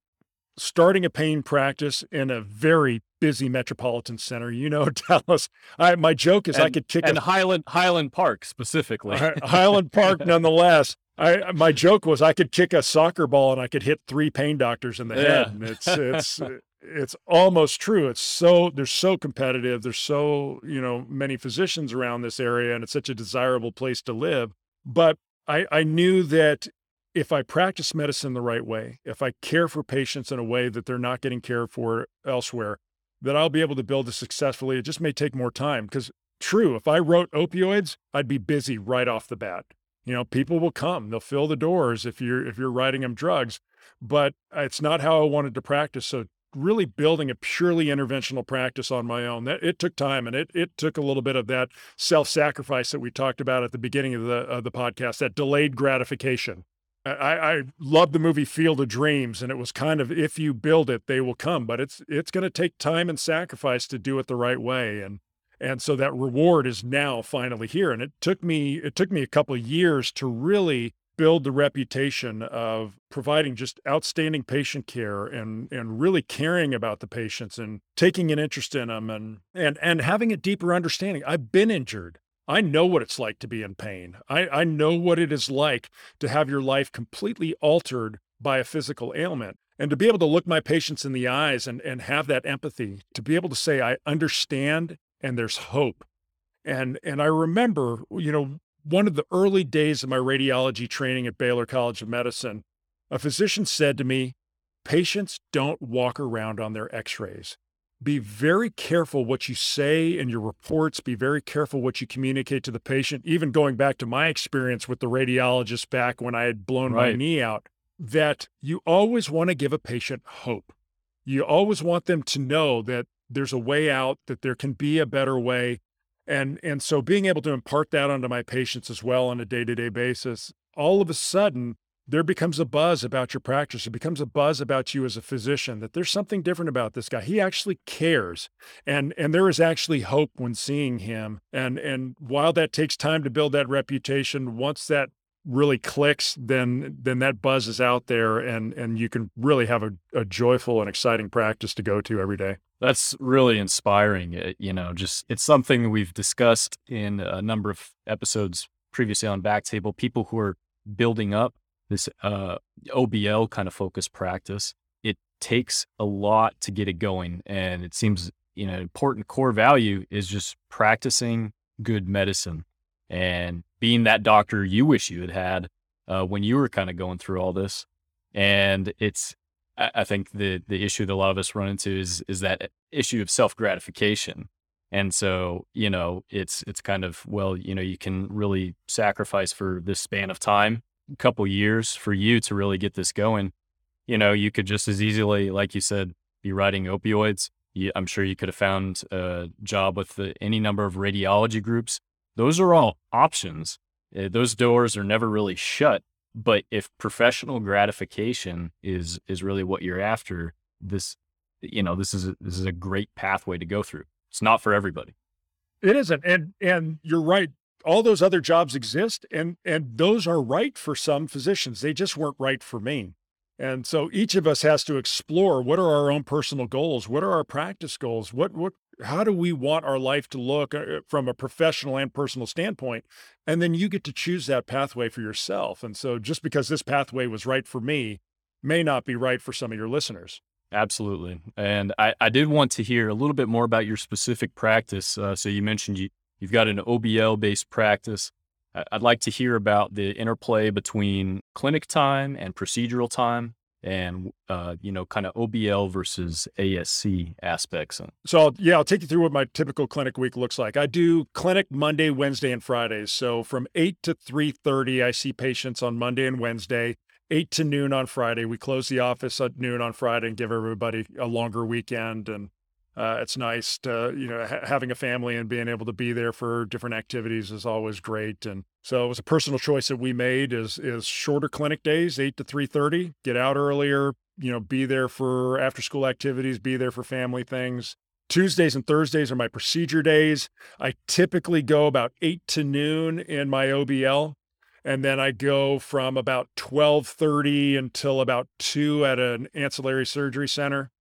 starting a pain practice in a very busy metropolitan center. You know, Dallas. I, my joke is and, I could kick and a, Highland Highland Park specifically. Highland Park, nonetheless. I my joke was I could kick a soccer ball and I could hit three pain doctors in the yeah. head. And it's it's it's almost true. It's so they're so competitive. There's so you know many physicians around this area, and it's such a desirable place to live. But I I knew that if I practice medicine the right way, if I care for patients in a way that they're not getting cared for elsewhere, that I'll be able to build this successfully. It just may take more time because true, if I wrote opioids, I'd be busy right off the bat. You know, people will come, they'll fill the doors if you're if you're writing them drugs, but uh, it's not how I wanted to practice. So really building a purely interventional practice on my own. That it took time and it it took a little bit of that self-sacrifice that we talked about at the beginning of the of the podcast, that delayed gratification. I, I love the movie Field of Dreams, and it was kind of if you build it, they will come. But it's it's going to take time and sacrifice to do it the right way, and and so that reward is now finally here. And it took me it took me a couple of years to really build the reputation of providing just outstanding patient care and and really caring about the patients and taking an interest in them and and and having a deeper understanding. I've been injured. I know what it's like to be in pain. I, I know what it is like to have your life completely altered by a physical ailment. And to be able to look my patients in the eyes and, and have that empathy, to be able to say, I understand and there's hope. And and I remember, you know, one of the early days of my radiology training at Baylor College of Medicine, a physician said to me, patients don't walk around on their x-rays be very careful what you say in your reports. Be very careful what you communicate to the patient. Even going back to my experience with the radiologist back when I had blown right. my knee out, that you always want to give a patient hope. You always want them to know that there's a way out, that there can be a better way. And, and so being able to impart that onto my patients as well on a day to day basis, all of a sudden, there becomes a buzz about your practice. It becomes a buzz about you as a physician that there's something different about this guy. He actually cares. And and there is actually hope when seeing him. And and while that takes time to build that reputation, once that really clicks, then then that buzz is out there and and you can really have a, a joyful and exciting practice to go to every day. That's really inspiring. It, you know, just it's something we've discussed in a number of episodes previously on Backtable. People who are building up this uh, OBL kind of focus practice, it takes a lot to get it going, and it seems you know important core value is just practicing good medicine and being that doctor you wish you had had uh, when you were kind of going through all this. And it's, I think the the issue that a lot of us run into is is that issue of self gratification. And so, you know, it's it's kind of well, you know, you can really sacrifice for this span of time, couple years for you to really get this going. You know, you could just as easily, like you said, be writing opioids. You, I'm sure you could have found a job with the, any number of radiology groups those are all options. Uh, those doors are never really shut. But if professional gratification is is really what you're after, this you know this is a, this is a great pathway to go through. It's not for everybody. It isn't, and and you're right. All those other jobs exist, and and those are right for some physicians. They just weren't right for me. And so each of us has to explore what are our own personal goals? What are our practice goals? What what how do we want our life to look uh, from a professional and personal standpoint? And then you get to choose that pathway for yourself. And so just because this pathway was right for me may not be right for some of your listeners. Absolutely. And I, I did want to hear a little bit more about your specific practice. Uh, so you mentioned you, you've got an OBL based practice. I'd like to hear about the interplay between clinic time and procedural time and uh, you know kind of obl versus asc aspects so yeah i'll take you through what my typical clinic week looks like. I do clinic monday wednesday and fridays. So from 8 to 3.30 i see patients on monday and wednesday. 8 to noon on friday. We close the office at noon on friday and give everybody a longer weekend and uh, it's nice to you know ha- having a family and being able to be there for different activities is always great and so it was a personal choice that we made is is shorter clinic days 8 to 3.30 get out earlier you know be there for after school activities be there for family things. Tuesdays and thursdays are my procedure days. I typically go about 8 to noon in my obl and then i go from about 12.30 until about 2 at an ancillary surgery center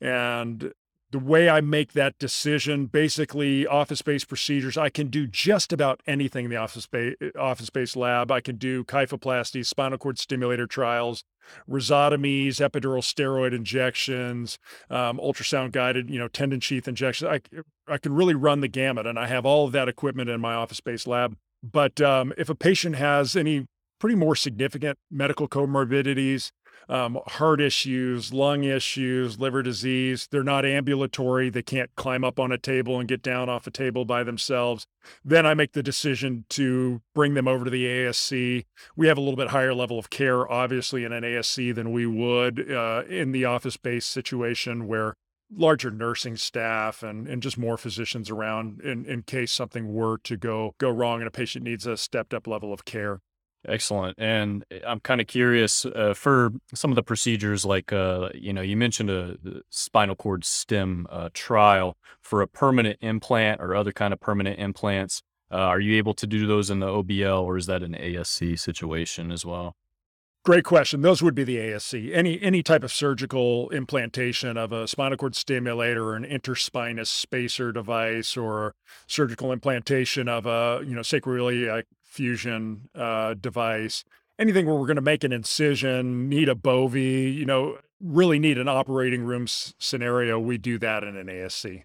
and the way I make that decision, basically office-based procedures, I can do just about anything in the office-based office-based lab. I can do kyphoplasty, spinal cord stimulator trials, rhizotomies, epidural steroid injections, um, ultrasound guided, you know, tendon sheath injections. I I can really run the gamut, and I have all of that equipment in my office-based lab. But um, if a patient has any pretty more significant medical comorbidities, um, heart issues, lung issues, liver disease. They're not ambulatory. They can't climb up on a table and get down off a table by themselves. Then I make the decision to bring them over to the ASC. We have a little bit higher level of care, obviously, in an ASC than we would uh, in the office based situation where larger nursing staff and, and just more physicians around in, in case something were to go go wrong and a patient needs a stepped up level of care. Excellent. And eh, I'm kind of curious uh, for some of the procedures, like, uh, you know, you mentioned a, spinal cord stem uh, trial for a permanent implant or other kind of permanent implants. Uh, are you able to do those in the OBL or is that an ASC situation as well? Great question. Those would be the ASC. Any any type of surgical implantation of a spinal cord stimulator or an interspinous spacer device or surgical implantation of a, you know, sacroiliac fusion uh, device, anything where we're going to make an incision, need a Bovie, you know, really need an operating room s- scenario, we do that in an ASC.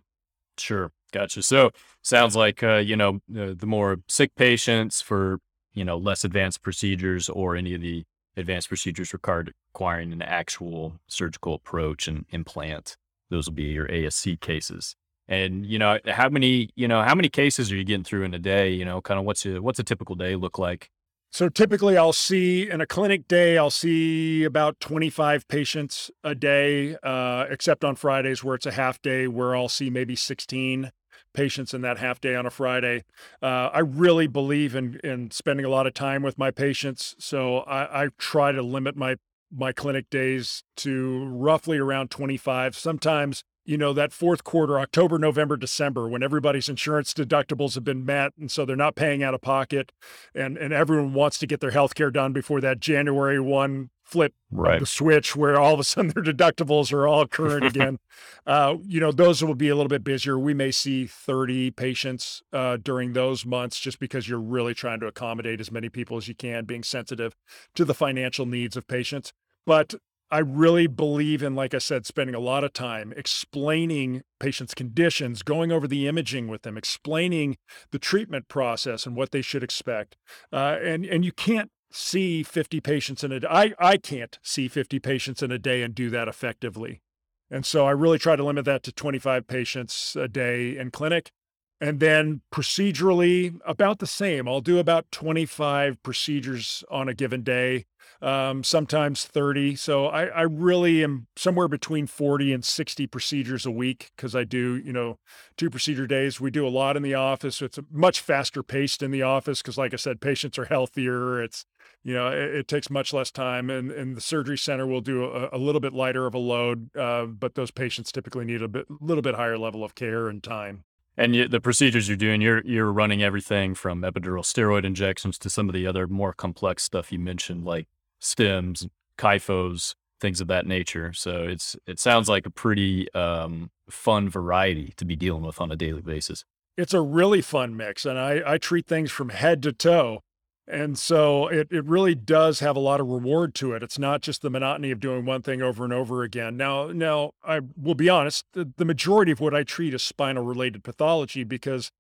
Sure. Gotcha. So sounds like, uh, you know, uh, the more sick patients for, you know, less advanced procedures or any of the advanced procedures required requiring an actual surgical approach and implant. Those will be your ASC cases. And you know, how many you know how many cases are you getting through in a day? You know, kind of what's a what's a typical day look like? So typically, I'll see in a clinic day, I'll see about 25 patients a day, uh, except on Fridays where it's a half day, where I'll see maybe 16 patients in that half day on a Friday. Uh, I really believe in in spending a lot of time with my patients, so I, I try to limit my my clinic days to roughly around 25. Sometimes you know, that fourth quarter, October, November, December, when everybody's insurance deductibles have been met. And so they're not paying out of pocket and, and everyone wants to get their health care done before that January 1 flip right. the switch where all of a sudden their deductibles are all current again. uh, you know, those will be a little bit busier. We may see 30 patients uh, during those months just because you're really trying to accommodate as many people as you can, being sensitive to the financial needs of patients. But I really believe in, like I said, spending a lot of time explaining patients' conditions, going over the imaging with them, explaining the treatment process and what they should expect. Uh, and and you can't see 50 patients in a day. I, I can't see 50 patients in a day and do that effectively. And so I really try to limit that to 25 patients a day in clinic. And then procedurally, about the same. I'll do about 25 procedures on a given day um, sometimes 30. So I, I really am somewhere between 40 and 60 procedures a week because I do, you know, two procedure days. We do a lot in the office. It's much faster paced in the office because, like I said, patients are healthier. It's, you know, it, it takes much less time. And, and the surgery center will do a, a little bit lighter of a load, uh, but those patients typically need a bit, little bit higher level of care and time. And you, the procedures you're doing, you're you're running everything from epidural steroid injections to some of the other more complex stuff you mentioned, like stems, kyphos, things of that nature. So it's it sounds like a pretty um, fun variety to be dealing with on a daily basis. It's a really fun mix, and I I treat things from head to toe. And so it, it really does have a lot of reward to it. It's not just the monotony of doing one thing over and over again. Now, now I will be honest, the, the majority of what I treat is spinal related pathology because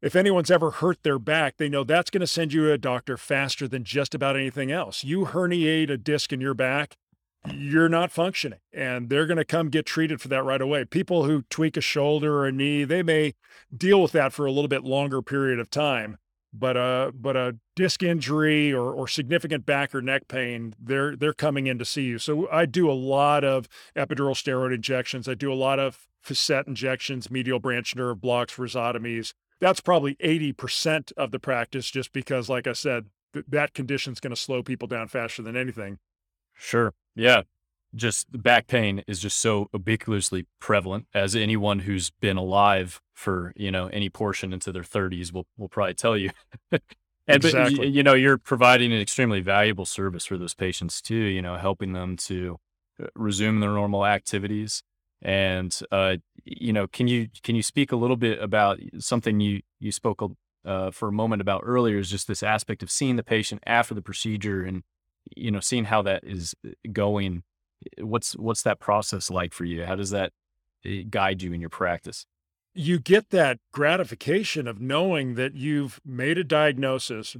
if anyone's ever hurt their back, they know that's going to send you to a doctor faster than just about anything else. You herniate a disc in your back, you're not functioning, and they're going to come get treated for that right away. People who tweak a shoulder or a knee, they may deal with that for a little bit longer period of time. But a but a disc injury or, or significant back or neck pain, they're they're coming in to see you. So I do a lot of epidural steroid injections. I do a lot of facet injections, medial branch nerve blocks, rhizotomies that's probably 80% of the practice just because like i said th- that condition's going to slow people down faster than anything sure yeah just back pain is just so ubiquitously prevalent as anyone who's been alive for you know any portion into their 30s will will probably tell you and exactly. but you know you're providing an extremely valuable service for those patients too you know helping them to uh, resume their normal activities and uh, you know, can you can you speak a little bit about something you you spoke uh, for a moment about earlier? Is just this aspect of seeing the patient after the procedure and you know seeing how that is uh, going. What's what's that process like for you? How does that eh, guide you in your practice? You get that gratification of knowing that you've made a diagnosis,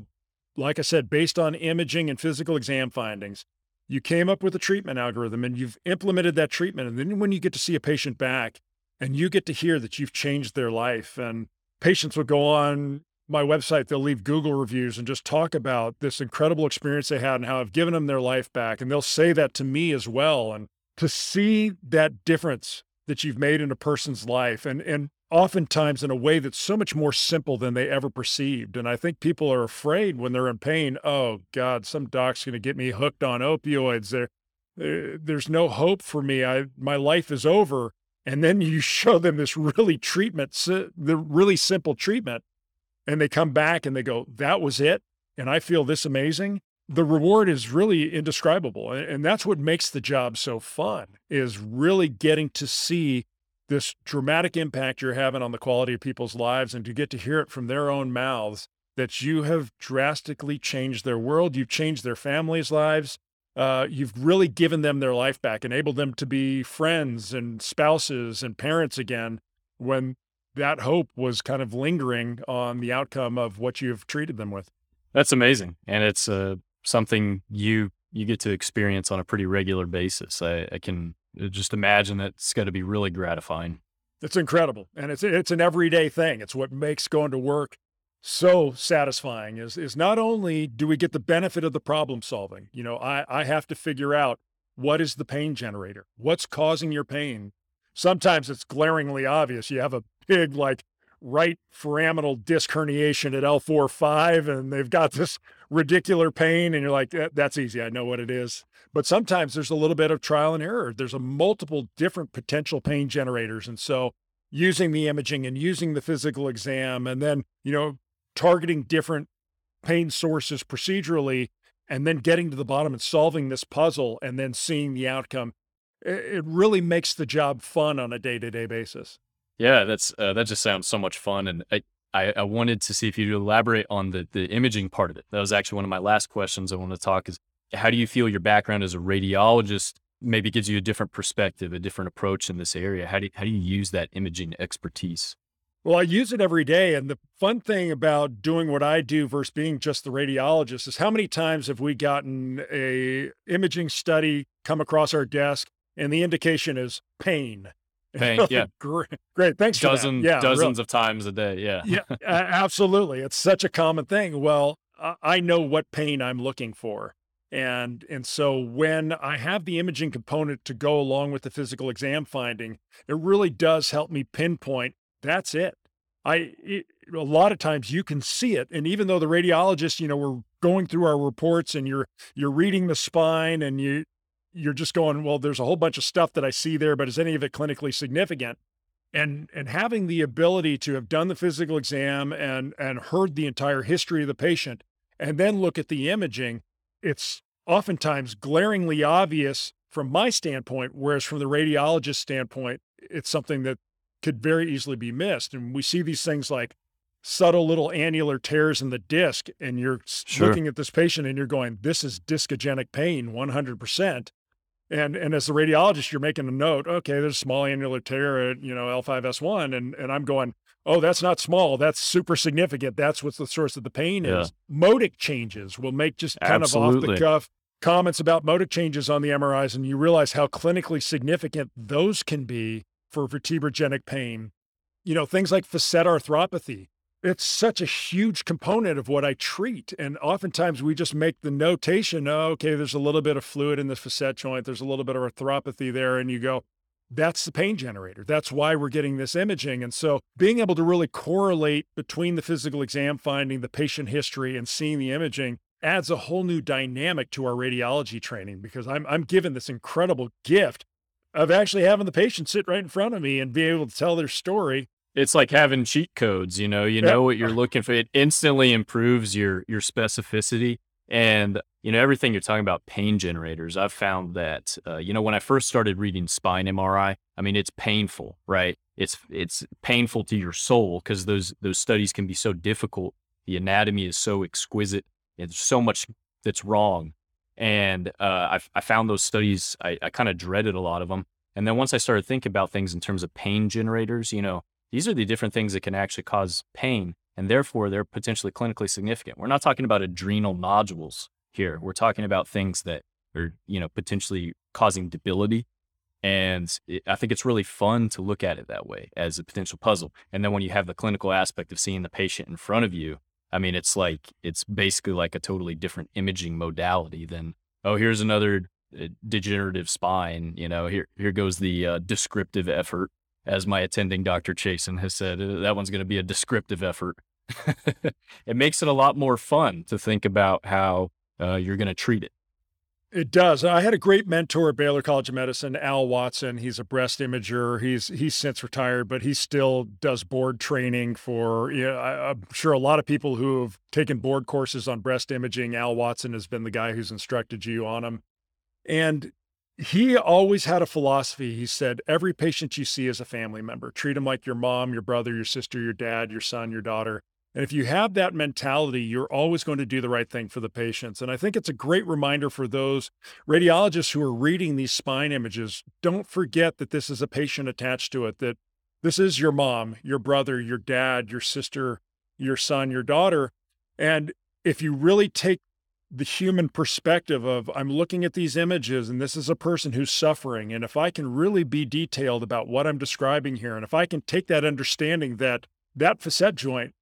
like I said, based on imaging and physical exam findings you came up with a treatment algorithm and you've implemented that treatment. And then when you get to see a patient back and you get to hear that you've changed their life, and patients will go on my website, they'll leave Google reviews and just talk about this incredible experience they had and how I've given them their life back. And they'll say that to me as well. And to see that difference that you've made in a person's life and, and oftentimes in a way that's so much more simple than they ever perceived. And I think people are afraid when they're in pain. Oh God, some doc's going to get me hooked on opioids. There, there, there's no hope for me. I, my life is over. And then you show them this really treatment, the really simple treatment, and they come back and they go, "That was it," and I feel this amazing. The reward is really indescribable, and that's what makes the job so fun. Is really getting to see this dramatic impact you're having on the quality of people's lives and to get to hear it from their own mouths that you have drastically changed their world, you've changed their families' lives, uh, you've really given them their life back, enabled them to be friends and spouses and parents again when that hope was kind of lingering on the outcome of what you've treated them with. That's amazing. And it's uh, something you you get to experience on a pretty regular basis. I, I can uh, just imagine it's got to be really gratifying. It's incredible, and it's it's an everyday thing. It's what makes going to work so satisfying. Is is not only do we get the benefit of the problem solving. You know, I I have to figure out what is the pain generator, what's causing your pain. Sometimes it's glaringly obvious. You have a big like right foraminal disc herniation at L4 5 and they've got this ridiculous pain and you're like eh, that's easy. I know what it is. But sometimes there's a little bit of trial and error. There's a multiple different potential pain generators and so using the imaging and using the physical exam and then you know targeting different pain sources procedurally and then getting to the bottom and solving this puzzle and then seeing the outcome it really makes the job fun on a day-to-day basis yeah, that's uh, that just sounds so much fun, and I, I, I wanted to see if you'd elaborate on the the imaging part of it. That was actually one of my last questions I want to talk is how do you feel your background as a radiologist maybe gives you a different perspective, a different approach in this area? How do you, how do you use that imaging expertise? Well, I use it every day. And the fun thing about doing what I do versus being just the radiologist is how many times have we gotten a imaging study come across our desk and the indication is pain Pain, yeah. great, great. Thanks Dozen, yeah, dozens of times a day. Yeah. yeah, absolutely. It's such a common thing. Well, I know what pain I'm looking for. And and so when I have the imaging component to go along with the physical exam finding, it really does help me pinpoint that's it. I it, a lot of times you can see it and even though the radiologist, you know, we're going through our reports and you're you're reading the spine and you you're just going, well, there's a whole bunch of stuff that I see there, but is any of it clinically significant? And and having the ability to have done the physical exam and and heard the entire history of the patient and then look at the imaging, it's oftentimes glaringly obvious from my standpoint, whereas from the radiologist standpoint, it's something that could very easily be missed. And we see these things like subtle little annular tears in the disc, and you're sure. looking at this patient and you're going, this is discogenic pain 100%. And and as a radiologist, you're making a note. Okay, there's a small annular tear at you know L5S1, and and I'm going, oh, that's not small. That's super significant. That's what the source of the pain yeah. is. Modic changes will make just kind Absolutely. of off the cuff comments about modic changes on the MRIs, and you realize how clinically significant those can be for vertebrogenic pain. You know, things like facet arthropathy it's such a huge component of what I treat. And oftentimes we just make the notation, oh, okay, there's a little bit of fluid in the facet joint, there's a little bit of arthropathy there. And you go, that's the pain generator. That's why we're getting this imaging. And so being able to really correlate between the physical exam finding, the patient history, and seeing the imaging adds a whole new dynamic to our radiology training because I'm, I'm given this incredible gift of actually having the patient sit right in front of me and be able to tell their story it's like having cheat codes, you know, you know what you're looking for. It instantly improves your your specificity and you know everything you're talking about pain generators. I've found that uh, you know when I first started reading spine MRI, I mean it's painful, right? It's it's painful to your soul because those those studies can be so difficult. The anatomy is so exquisite. There's so much that's wrong, and uh, I, I found those studies. I, I kind of dreaded a lot of them. And then once I started thinking about things in terms of pain generators, you know, these are the different things that can actually cause pain, and therefore they're potentially clinically significant. We're not talking about adrenal nodules here. We're talking about things that are, you know, potentially causing debility. And it, I think it's really fun to look at it that way as a potential puzzle. And then when you have the clinical aspect of seeing the patient in front of you, I mean, it's like, it's basically like a totally different imaging modality than, oh, here's another uh, degenerative spine. You know, here, here goes the uh, descriptive effort as my attending Dr. Chasen has said, uh, that one's going to be a descriptive effort. it makes it a lot more fun to think about how uh, you're going to treat it. It does. I had a great mentor at Baylor College of Medicine, Al Watson. He's a breast imager. He's he's since retired, but he still does board training for. You know, I, I'm sure a lot of people who have taken board courses on breast imaging. Al Watson has been the guy who's instructed you on them, and he always had a philosophy. He said, every patient you see is a family member. Treat them like your mom, your brother, your sister, your dad, your son, your daughter. And if you have that mentality, you're always going to do the right thing for the patients. And I think it's a great reminder for those radiologists who are reading these spine images. Don't forget that this is a patient attached to it, that this is your mom, your brother, your dad, your sister, your son, your daughter. And if you really take the human perspective of I'm looking at these images and this is a person who's suffering. And if I can really be detailed about what I'm describing here, and if I can take that understanding that that facet joint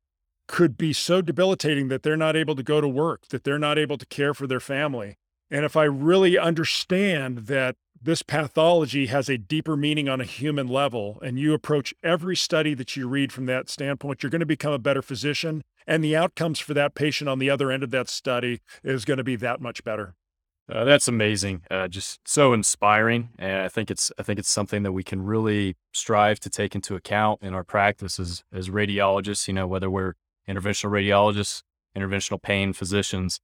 could be so debilitating that they're not able to go to work, that they're not able to care for their family. And if I really understand that this pathology has a deeper meaning on a human level, and you approach every study that you read from that standpoint, you're going to become a better physician. And the outcomes for that patient on the other end of that study is going to be that much better. Uh, that's amazing. Uh, just so inspiring, and I think it's I think it's something that we can really strive to take into account in our practice as as radiologists. You know, whether we're interventional radiologists, interventional pain physicians,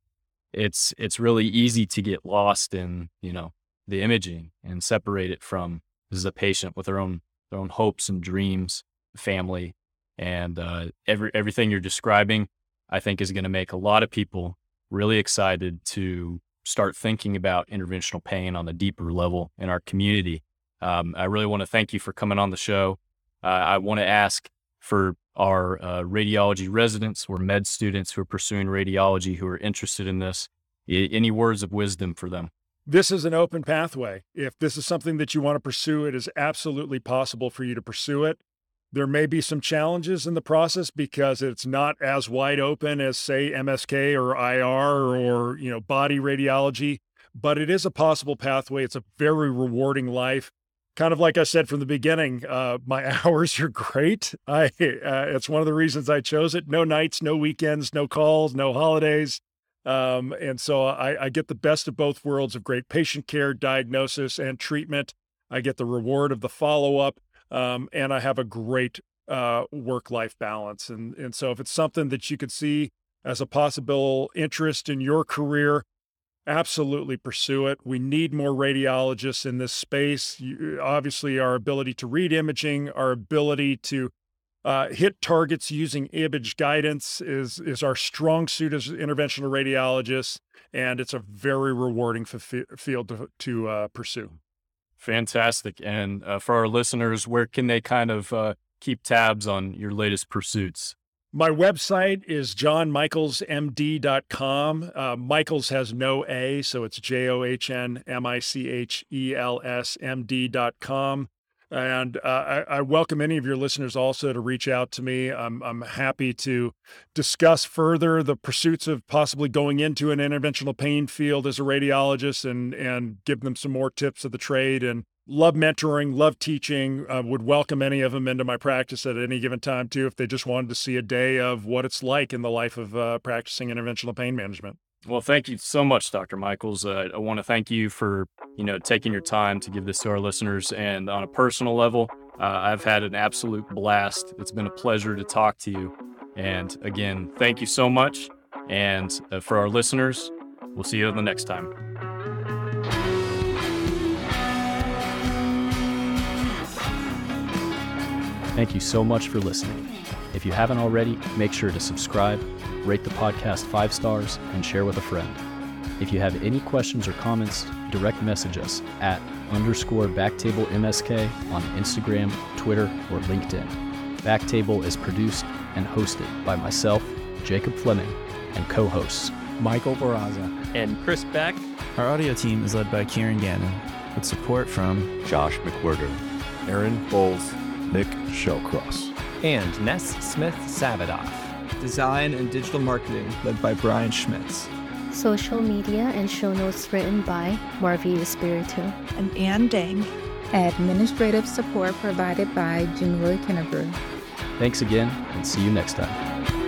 it's it's really easy to get lost in you know the imaging and separate it from this is a patient with their own their own hopes and dreams, family, and uh, every everything you're describing. I think is going to make a lot of people really excited to start thinking about interventional pain on a deeper level in our community. Um, I really want to thank you for coming on the show. Uh, I want to ask for our uh, radiology residents or med students who are pursuing radiology who are interested in this. Any words of wisdom for them? This is an open pathway. If this is something that you want to pursue, it is absolutely possible for you to pursue it. There may be some challenges in the process because it's not as wide open as, say, MSK or IR or, you know, body radiology, but it is a possible pathway. It's a very rewarding life. Kind of like I said from the beginning, uh, my hours are great. I uh, it's one of the reasons I chose it. No nights, no weekends, no calls, no holidays. Um, and so I, I get the best of both worlds of great patient care, diagnosis, and treatment. I get the reward of the follow up um, and I have a great uh, work life balance. And and so if it's something that you could see as a possible interest in your career, absolutely pursue it. We need more radiologists in this space. You, obviously, our ability to read imaging, our ability to uh, hit targets using image guidance is is our strong suit as interventional radiologists, and it's a very rewarding f- field to, to uh, pursue. Fantastic. And uh, for our listeners, where can they kind of uh, keep tabs on your latest pursuits? My website is johnmichelsmd.com. Uh, Michels has no A, so it's J O H N M I C H E L S M D.com. And uh, I, I, welcome any of your listeners also to reach out to me. I'm, I'm happy to discuss further the pursuits of possibly going into an interventional pain field as a radiologist and, and give them some more tips of the trade. And love mentoring, love teaching. Uh, would welcome any of them into my practice at any given time, too, if they just wanted to see a day of what it's like in the life of uh, practicing interventional pain management. Well, thank you so much, Dr. Michels. Uh, I want to thank you for you know taking your time to give this to our listeners. And on a personal level, uh, I've had an absolute blast. It's been a pleasure to talk to you. And again, thank you so much. And uh, for our listeners, we'll see you the next time. Thank you so much for listening. If you haven't already, make sure to subscribe rate the podcast five stars, and share with a friend. If you have any questions or comments, direct message us at underscore Backtable MSK on Instagram, Twitter, or LinkedIn. Backtable is produced and hosted by myself, Jacob Fleming, and co hosts Michael Barraza and Chris Beck. Our audio team is led by Kieran Gannon, with support from Josh McWhirter, Aaron Bowles, Nick Shellcross, and Ness Smith Savadoff. Design and Digital Marketing, led by Brian Schmitz. Social media and show notes written by Marvi Espiritu. And Ann Dang. Administrative support provided by Junroy Kennebrew. Thanks again, and see you next time.